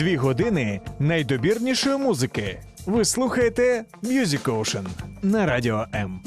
Дві години найдобірнішої музики. Ви слухаєте Music Ocean на радіо М.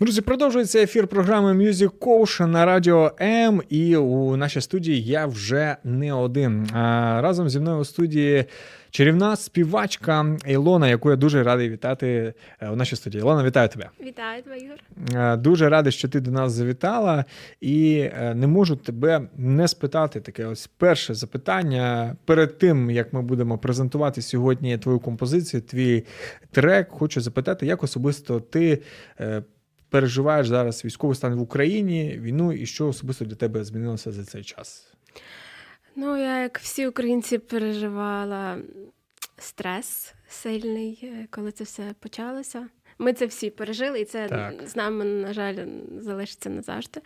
Друзі, продовжується ефір програми Music Ocean на радіо М. І у нашій студії я вже не один. А разом зі мною у студії чарівна співачка Ілона, яку я дуже радий вітати е, у нашій студії. Ілона, вітаю тебе. Вітаю тебе, Ігор. Е, Дуже радий, що ти до нас завітала, і е, не можу тебе не спитати таке ось перше запитання. Перед тим як ми будемо презентувати сьогодні твою композицію, твій трек, хочу запитати, як особисто ти е, переживаєш зараз військовий стан в Україні, війну, і що особисто для тебе змінилося за цей час? Ну, я, як всі українці, переживала стрес сильний, е, коли це все почалося. Ми це всі пережили, і це Так. з нами, на жаль, залишиться назавжди.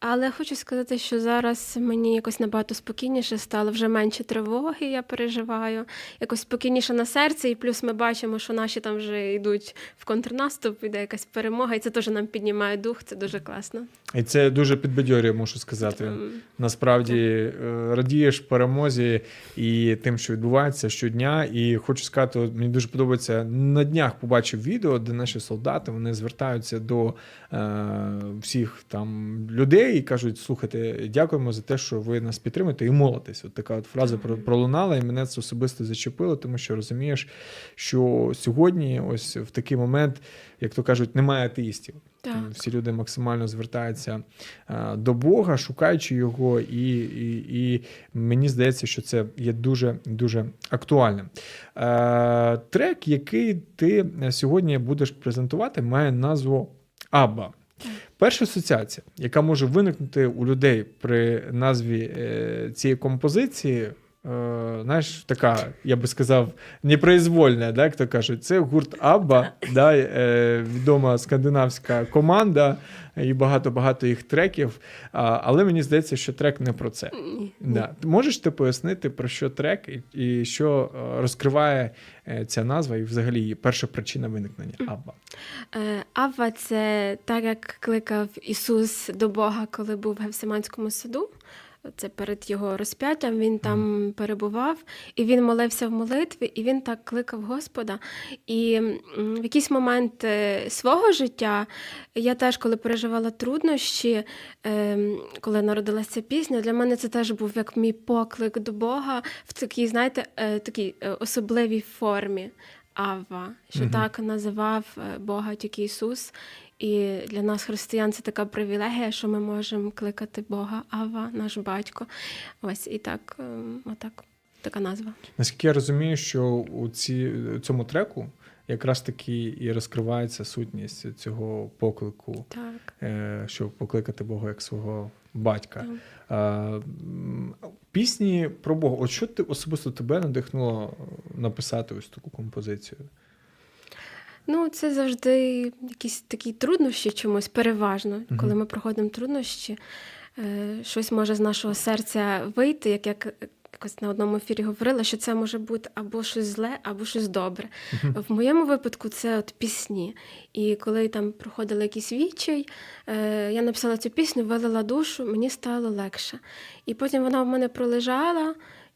Але хочу сказати, що зараз мені якось набагато спокійніше стало, вже менше тривоги я переживаю, якось спокійніше на серці, і плюс ми бачимо, що наші там вже йдуть в контрнаступ, іде якась перемога, і це теж нам піднімає дух, це дуже класно. І це дуже підбадьорює, можу сказати. Насправді е, радієш перемозі і тим, що відбувається щодня. І хочу сказати, мені дуже подобається на днях побачив відео, де наші солдати вони звертаються до е, всіх там людей і кажуть: слухайте, дякуємо за те, що ви нас підтримуєте і молитесь. От така от фраза про- пролунала, і мене це особисто зачепило, тому що розумієш, що сьогодні, ось в такий момент, як то кажуть, немає атеїстів. Так. Всі люди максимально звертаються е, до Бога, шукаючи його, і, і, і мені здається, що це є дуже дуже актуальним. Е, трек, який ти сьогодні будеш презентувати, має назву Абба. Перша асоціація, яка може виникнути у людей при назві е, цієї композиції, знаєш, така, я би сказав, непроизвольна, да, як то кажуть, це гурт Абба, да, е, відома скандинавська команда і багато-багато їх треків. А, але мені здається, що трек не про це. Да. Можеш ти пояснити, про що трек і, і що е, розкриває е, ця назва, і взагалі її перша причина виникнення Абба? Е, Авва це так, як кликав Ісус до Бога, коли був в Гевсиманському саду. Це перед його розп'яттям він там перебував, і він молився в молитві, і він так кликав Господа. І в якийсь момент е, свого життя я теж, коли переживала труднощі, ем, коли народилася пісня, для мене це теж був як мій поклик до Бога в такій, знаєте, е, такій е, особливій формі. Авва, що Мгм. так називав Бога тільки Ісус. І для нас, християн, це така привілегія, що ми можемо кликати Бога Ава, наш батько. Ось і так, ем, отак, така назва. Наскільки я розумію, що у ці, цьому треку якраз таки і розкривається сутність цього поклику, Так. е, щоб покликати Бога як свого батька. так. А, пісні про Бога. От що ти особисто тебе надихнуло написати ось таку композицію? Ну, це завжди якісь такі труднощі чомусь, переважно. Мгм. Коли ми проходимо труднощі, е, щось може з нашого серця вийти, як я якось на одному ефірі говорила, що це може бути або щось зле, або щось добре. В моєму випадку це от пісні. І коли там проходили якийсь відчай, е, я написала цю пісню, вилила душу, мені стало легше. І потім вона в мене пролежала.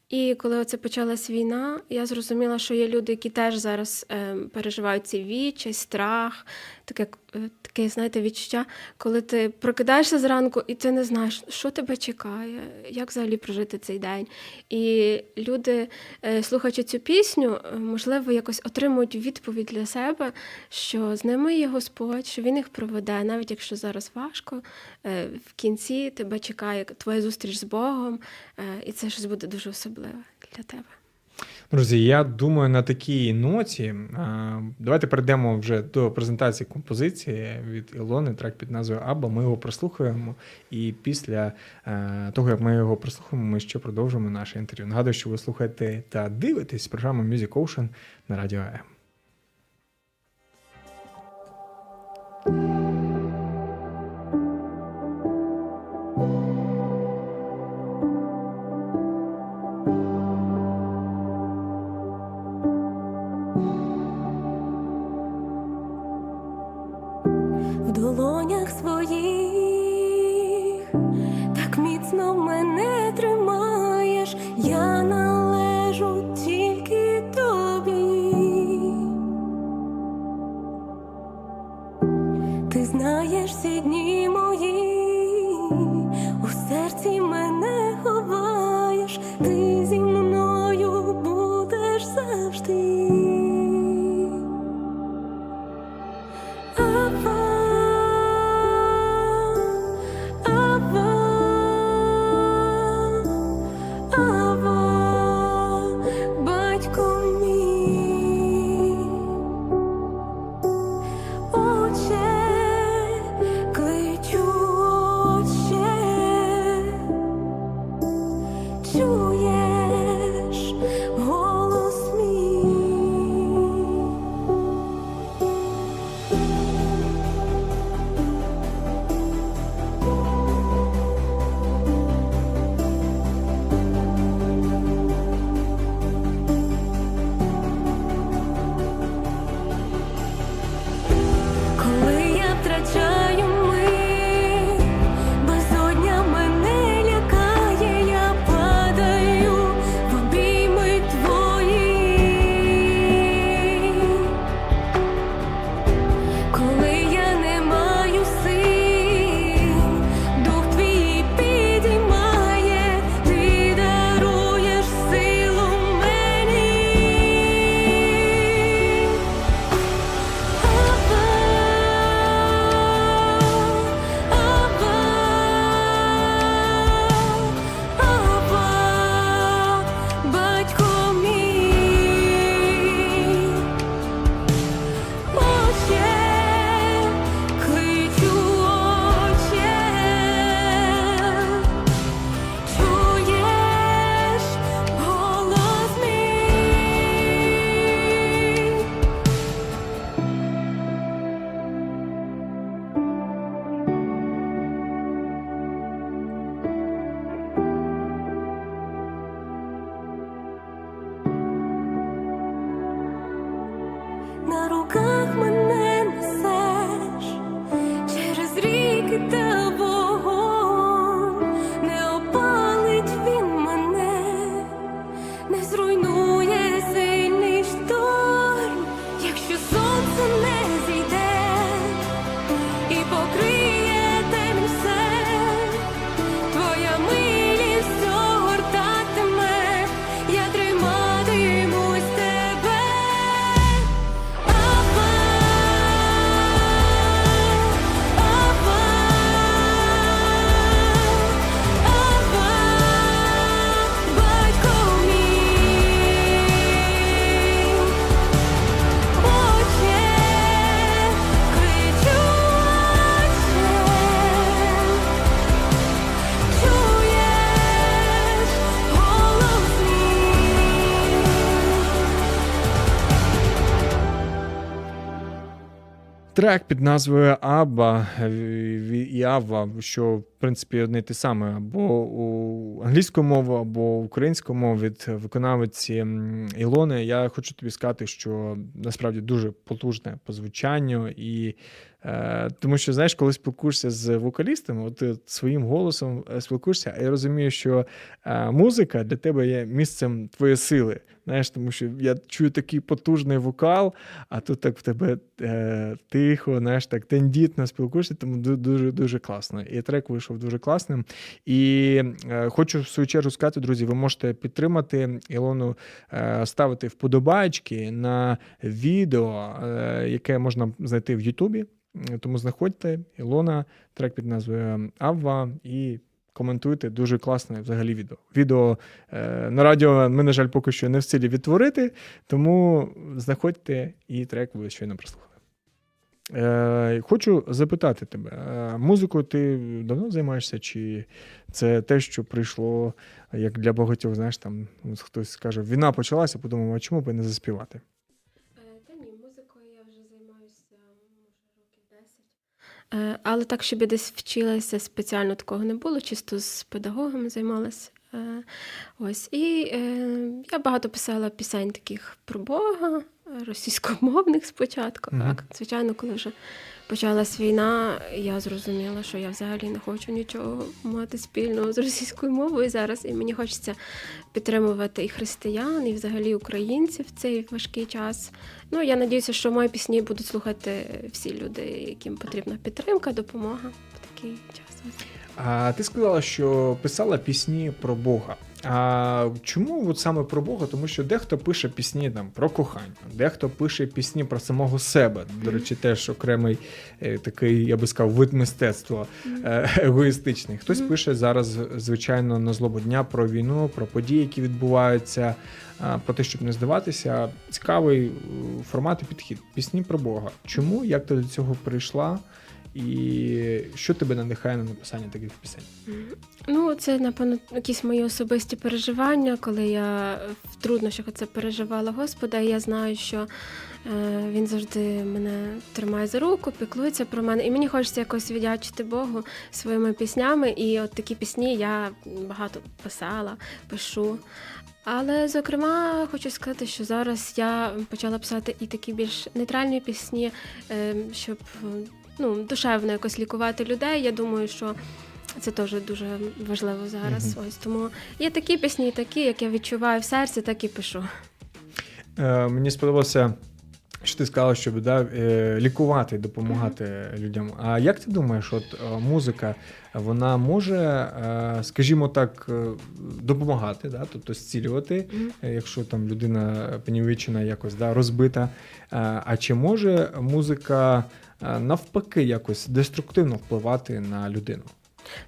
І коли оце почалась війна, я зрозуміла, що є люди, які теж зараз е, переживають цей відчай, страх, таке, е, таке, знаєте, відчуття, коли ти прокидаєшся зранку і ти не знаєш, що тебе чекає, як взагалі прожити цей день. І люди, е, слухаючи цю пісню, е, можливо, якось отримують відповідь для себе, що з ними є Господь, що він їх проведе, навіть якщо зараз важко, в кінці тебе чекає твоя зустріч з Богом, і це щось буде дуже особливе для тебе. Друзі, я думаю, на такій ноті давайте перейдемо вже до презентації композиції від Ілони, трек під назвою Абба. Ми його прослухаємо, і після е, того, як ми його прослухаємо, ми ще продовжимо наше інтерв'ю. Нагадую, що ви слухаєте та дивитесь програму Music Ocean на радіо М. 树叶。На руках мене несеш. Через ріки та Трек під назвою Абба і Ава, що в принципі одне те саме, або у англійську мову, або українську мову від виконавиці Ілони. Я хочу тобі сказати, що насправді дуже потужне по звучанню, і е, тому що знаєш, коли спілкуєшся з вокалістами, от ти своїм голосом е, спілкуєшся, а я розумію, що е, музика для тебе є місцем твоєї сили. Знаєш, тому що я чую такий потужний вокал, а тут так в тебе е, тихо, знаєш, так тендітно спілкуєшся, тому дуже дуже класно. І трек вийшов дуже класним. І е, хочу в свою чергу сказати, друзі, ви можете підтримати Ілону, е, ставити вподобайки на відео, яке можна знайти в Ютубі. Тому знаходьте Ілона, трек під назвою Авва і. Коментуйте дуже класне взагалі відео. Відео е, на радіо ми, на жаль, поки що не в силі відтворити, тому знаходьте і трек ви щойно прослухали. Е, хочу запитати тебе: е, музикою ти давно займаєшся, чи це те, що прийшло як для багатьох, знаєш, там хтось скаже, війна почалася, подумав, а чому б не заспівати? Але так, щоб я десь вчилася спеціально такого не було, чисто з педагогами займалася. Е, Ось. І е, я багато писала пісень таких про Бога, російськомовних спочатку. Мгм. Так, звичайно, коли вже почалась війна, я зрозуміла, що я взагалі не хочу нічого мати спільного з російською мовою зараз, і мені хочеться підтримувати і християн, і взагалі українців в цей важкий час. Ну, я надіюся, що мої пісні будуть слухати всі люди, яким потрібна підтримка, допомога в такий час. А ти сказала, що писала пісні про Бога. А чому от саме про Бога? Тому що дехто пише пісні там про кохання, дехто пише пісні про самого себе. До речі, теж окремий е, такий, я би сказав, вид мистецтва е, егоїстичний. Хтось пише зараз, звичайно, на злобу дня про війну, про події, які відбуваються, а, про те, щоб не здаватися. Цікавий е, формат і підхід. Пісні про Бога. Чому? Як ти до цього прийшла? І що тебе надихає на написання таких пісень? Ну, це, напевно, якісь мої особисті переживання, коли я в труднощах це переживала Господа, і я знаю, що е, він завжди мене тримає за руку, піклується про мене. І мені хочеться якось віддячити Богу своїми піснями. І от такі пісні я багато писала, пишу. Але, зокрема, хочу сказати, що зараз я почала писати і такі більш нейтральні пісні, е, щоб ну, душевно якось лікувати людей. Я думаю, що це теж дуже важливо зараз. Ось тому є такі пісні, такі, як я відчуваю в серці, так і пишу. Е, мені сподобалося, що ти сказала, щоб да, е, лікувати, допомагати людям. А як ти думаєш, от е, музика вона може, е, скажімо так, допомагати, да, тобто зцілювати, е, якщо там людина понівечена якось да, розбита. А чи може музика навпаки якось деструктивно впливати на людину?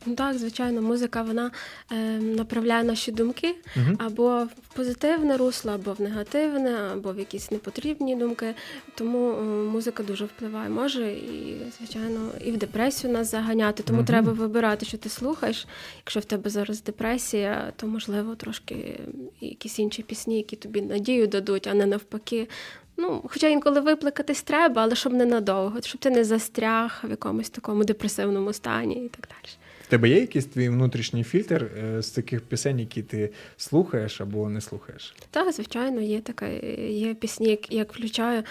Ну так, звичайно, музика вона е, направляє наші думки Угу. або в позитивне русло, або в негативне, або в якісь непотрібні думки. Тому е, музика дуже впливає. Може і, звичайно, і в депресію нас заганяти. Тому Мгм. треба вибирати, що ти слухаєш. Якщо в тебе зараз депресія, то можливо трошки якісь інші пісні, які тобі надію дадуть, а не навпаки. Ну, хоча інколи виплакатись треба, але щоб ненадовго, щоб ти не застряг в якомусь такому депресивному стані і так далі. В тебе є якийсь твій внутрішній фільтр е, з таких пісень, які ти слухаєш або не слухаєш? Так, звичайно, є таке. Є пісні, як, як включаю.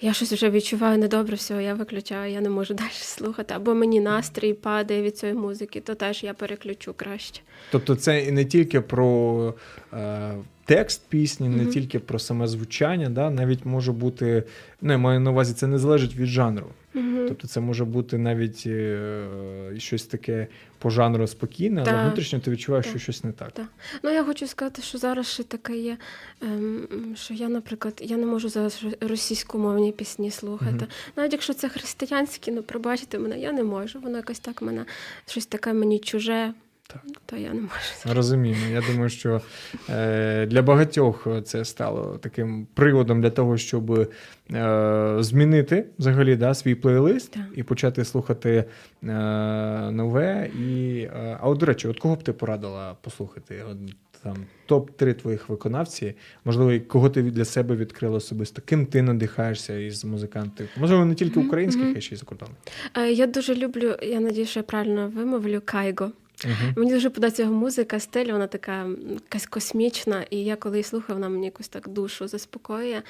Я щось вже відчуваю недобре, все, я виключаю, я не можу далі слухати. Або мені настрій падає від цієї музики, то теж я переключу краще. Тобто, це і не тільки про е, текст пісні, не Мгм. тільки про саме звучання, да? навіть може бути, ну, я маю на увазі, це не залежить від жанру. Мгм. Тобто це може бути навіть е, щось таке по жанру спокійне, але внутрішньо ти відчуваєш, що щось не так. Ну, я хочу сказати, що зараз ще таке є, ем, що я, наприклад, я не можу зараз російськомовні пісні слухати. Мгм. Навіть якщо це християнські, ну пробачте мене, я не можу. Воно якось так мене щось таке мені чуже, Так. то я не можу. Розумію. Я думаю, що е, для багатьох це стало таким приводом для того, щоб е, змінити взагалі да, свій плейлист Так. і почати слухати е, нове. І, а от, до речі, от кого б ти порадила послухати? От, там топ-3 твоїх виконавці, можливо, кого ти для себе відкрила особисто, ким ти надихаєшся із музикантів? Можливо, не тільки українських, мгм. а ще й закордонних. Я дуже люблю, я надію, що я правильно вимовлю Кайго. Угу. Мені дуже подобається його музика, стиль, вона така якась космічна, і я коли її слухаю, вона мені якось так душу заспокоює.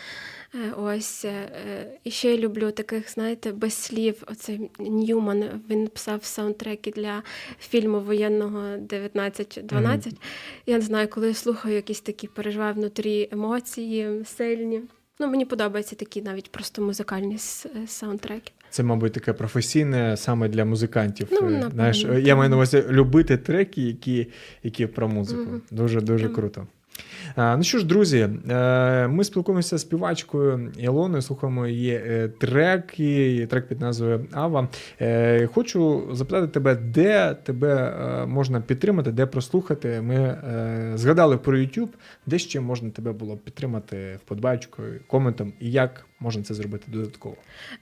Е, Ось. е, І ще я люблю таких, знаєте, без слів. Оцей Ньюман, він писав саундтреки для фільму воєнного 1912. Я не знаю, коли я слухаю якісь такі, переживаю внутрі емоції сильні. Ну, мені подобаються такі навіть просто музикальні е, саундтреки. Це, мабуть, таке професійне саме для музикантів. Ну, Е, Знаєш, я маю на увазі любити треки, які, які про музику. Мгм. Дуже дуже Ем. круто. А, ну що ж, друзі, е, ми спілкуємося з співачкою Ілоною, слухаємо її е, треки, трек під назвою Ава. Е, Хочу запитати тебе, де тебе е, можна підтримати, де прослухати. Ми е, згадали про YouTube, де ще можна тебе було підтримати вподобайкою, коментом, і як можна це зробити додатково.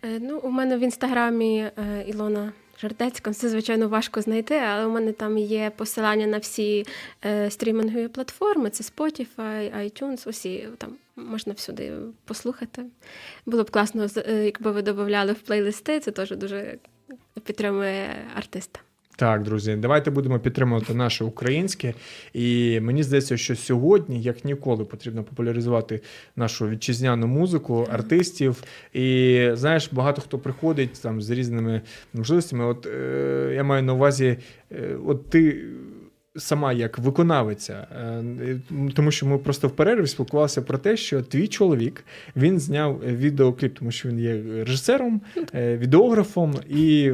Е, Ну, у мене в інстаграмі е, Ілона Жартецька. Це, звичайно, важко знайти, але у мене там є посилання на всі е, стрімінгові платформи: це Spotify, iTunes, усі там можна всюди послухати. Було б класно, е, якби ви додавали в плейлисти, це теж дуже підтримує артиста. Так, друзі, давайте будемо підтримувати наше українське. І мені здається, що сьогодні, як ніколи, потрібно популяризувати нашу вітчизняну музику, артистів. І знаєш, багато хто приходить там з різними можливостями. От е, я маю на увазі, е, от ти. Сама як виконавиця, Е, тому що ми просто в перерві спілкувалися про те, що твій чоловік він зняв відеокліп, тому що він є режисером, е, відеографом, і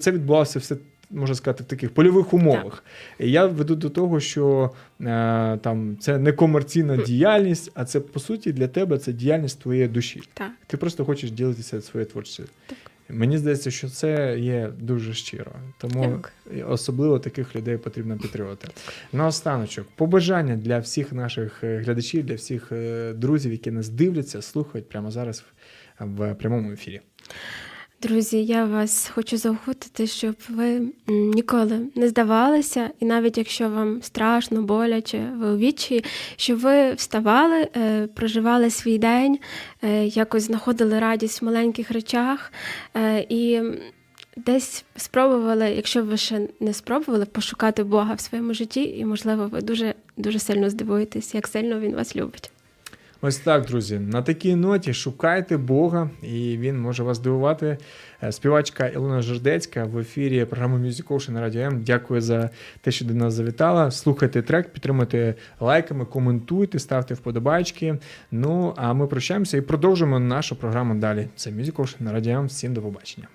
це відбувалося все. Можна сказати, в таких польових умовах. І я веду до того, що е, там це не комерційна діяльність, а це по суті для тебе це діяльність твоєї душі. Так. Ти просто хочеш ділитися своєю творчістю. Так. Мені здається, що це є дуже щиро. Тому Дякую. особливо таких людей потрібно підтримувати. Наостаночок, побажання для всіх наших е, глядачів, для всіх е, друзів, які нас дивляться, слухають прямо зараз в прямому ефірі. Друзі, я вас хочу заохотити, щоб ви ніколи не здавалися, і навіть якщо вам страшно, боляче, ви у відчаї, щоб ви вставали, е, проживали свій день, е, якось знаходили радість в маленьких речах е, і десь спробували, якщо ви ще не спробували, пошукати Бога в своєму житті, і можливо, ви дуже дуже сильно здивуєтесь, як сильно він вас любить. Ось так, друзі. На такій ноті шукайте Бога, і він може вас дивувати. Е, Співачка Ілона Жердецька в ефірі програми Music Ocean на Радіо М. Дякую за те, що до нас завітала. Слухайте трек, підтримуйте лайками, коментуйте, ставте вподобайки. Ну а ми прощаємося і продовжимо нашу програму далі. Це Music Ocean на Радіо М. Всім до побачення.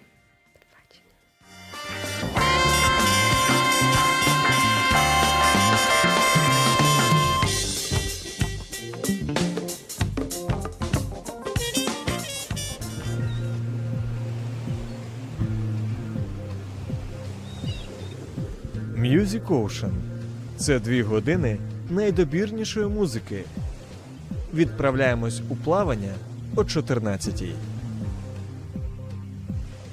Music Ocean – це дві години найдобірнішої музики. Відправляємось у плавання о 14-й.